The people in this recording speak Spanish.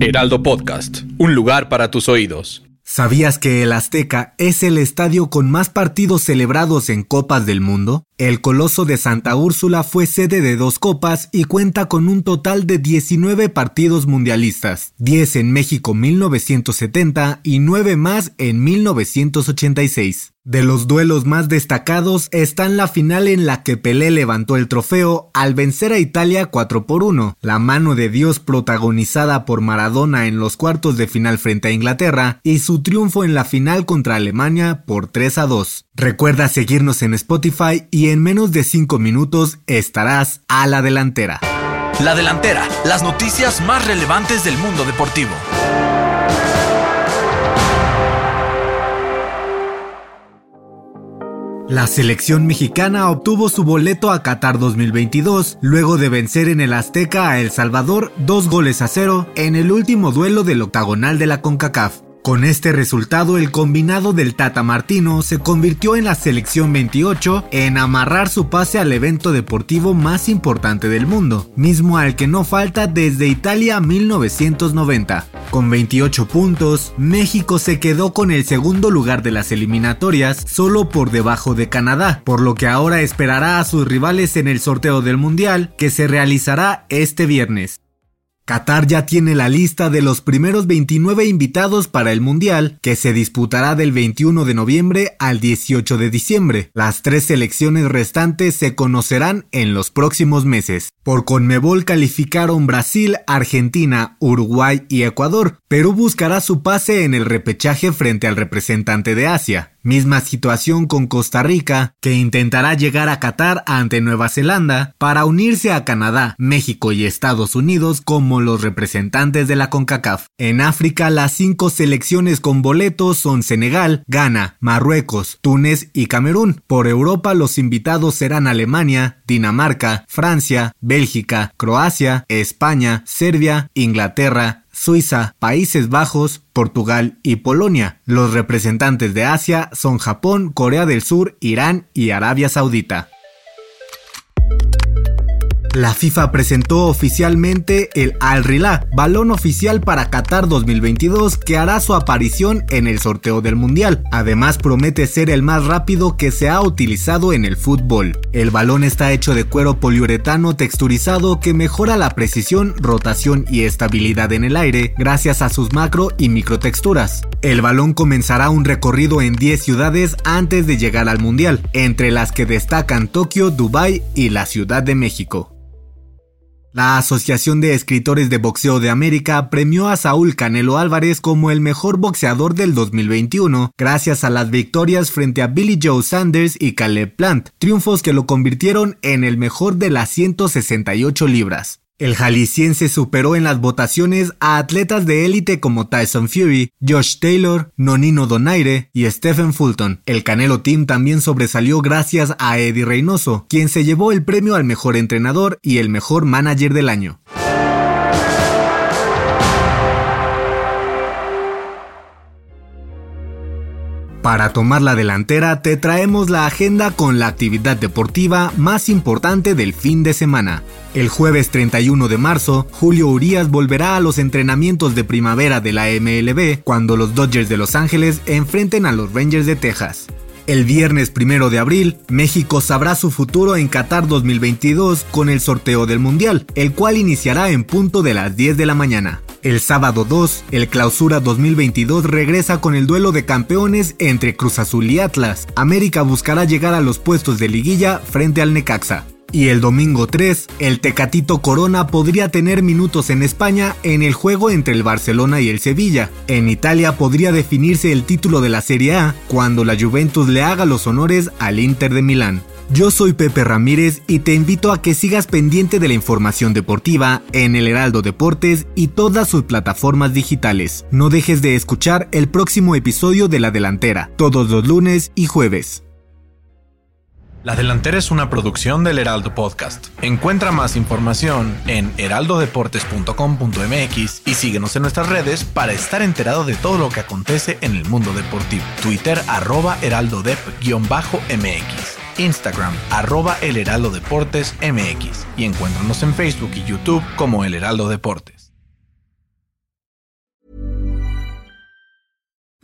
Heraldo Podcast, un lugar para tus oídos. ¿Sabías que el Azteca es el estadio con más partidos celebrados en Copas del Mundo? El Coloso de Santa Úrsula fue sede de dos copas y cuenta con un total de 19 partidos mundialistas, 10 en México 1970 y 9 más en 1986. De los duelos más destacados están la final en la que Pelé levantó el trofeo al vencer a Italia 4 por 1, la mano de Dios protagonizada por Maradona en los cuartos de final frente a Inglaterra y su triunfo en la final contra Alemania por 3 a 2. Recuerda seguirnos en Spotify y en menos de 5 minutos estarás a la delantera. La delantera, las noticias más relevantes del mundo deportivo. La selección mexicana obtuvo su boleto a Qatar 2022 luego de vencer en el Azteca a El Salvador dos goles a cero en el último duelo del octagonal de la CONCACAF. Con este resultado, el combinado del Tata Martino se convirtió en la selección 28 en amarrar su pase al evento deportivo más importante del mundo, mismo al que no falta desde Italia 1990. Con 28 puntos, México se quedó con el segundo lugar de las eliminatorias, solo por debajo de Canadá, por lo que ahora esperará a sus rivales en el sorteo del Mundial, que se realizará este viernes. Qatar ya tiene la lista de los primeros 29 invitados para el Mundial, que se disputará del 21 de noviembre al 18 de diciembre. Las tres selecciones restantes se conocerán en los próximos meses. Por Conmebol calificaron Brasil, Argentina, Uruguay y Ecuador. Perú buscará su pase en el repechaje frente al representante de Asia. Misma situación con Costa Rica, que intentará llegar a Qatar ante Nueva Zelanda para unirse a Canadá, México y Estados Unidos como los representantes de la CONCACAF. En África, las cinco selecciones con boletos son Senegal, Ghana, Marruecos, Túnez y Camerún. Por Europa, los invitados serán Alemania, Dinamarca, Francia, Bélgica, Croacia, España, Serbia, Inglaterra, Suiza, Países Bajos, Portugal y Polonia. Los representantes de Asia son Japón, Corea del Sur, Irán y Arabia Saudita. La FIFA presentó oficialmente el Al Rila, balón oficial para Qatar 2022 que hará su aparición en el sorteo del Mundial. Además promete ser el más rápido que se ha utilizado en el fútbol. El balón está hecho de cuero poliuretano texturizado que mejora la precisión, rotación y estabilidad en el aire gracias a sus macro y microtexturas. El balón comenzará un recorrido en 10 ciudades antes de llegar al Mundial, entre las que destacan Tokio, Dubai y la Ciudad de México. La Asociación de Escritores de Boxeo de América premió a Saúl Canelo Álvarez como el mejor boxeador del 2021 gracias a las victorias frente a Billy Joe Sanders y Caleb Plant, triunfos que lo convirtieron en el mejor de las 168 libras. El jalisciense superó en las votaciones a atletas de élite como Tyson Fury, Josh Taylor, Nonino Donaire y Stephen Fulton. El Canelo Team también sobresalió gracias a Eddie Reynoso, quien se llevó el premio al mejor entrenador y el mejor manager del año. Para tomar la delantera te traemos la agenda con la actividad deportiva más importante del fin de semana. El jueves 31 de marzo, Julio Urias volverá a los entrenamientos de primavera de la MLB cuando los Dodgers de Los Ángeles enfrenten a los Rangers de Texas. El viernes 1 de abril, México sabrá su futuro en Qatar 2022 con el sorteo del Mundial, el cual iniciará en punto de las 10 de la mañana. El sábado 2, el Clausura 2022 regresa con el duelo de campeones entre Cruz Azul y Atlas. América buscará llegar a los puestos de liguilla frente al Necaxa. Y el domingo 3, el Tecatito Corona podría tener minutos en España en el juego entre el Barcelona y el Sevilla. En Italia podría definirse el título de la Serie A cuando la Juventus le haga los honores al Inter de Milán. Yo soy Pepe Ramírez y te invito a que sigas pendiente de la información deportiva en el Heraldo Deportes y todas sus plataformas digitales. No dejes de escuchar el próximo episodio de La Delantera, todos los lunes y jueves. La Delantera es una producción del Heraldo Podcast. Encuentra más información en heraldodeportes.com.mx y síguenos en nuestras redes para estar enterado de todo lo que acontece en el mundo deportivo. Twitter arroba heraldodep-mx. Instagram, arroba El Heraldo Deportes MX y encuéntranos en Facebook y YouTube como El Heraldo Deportes.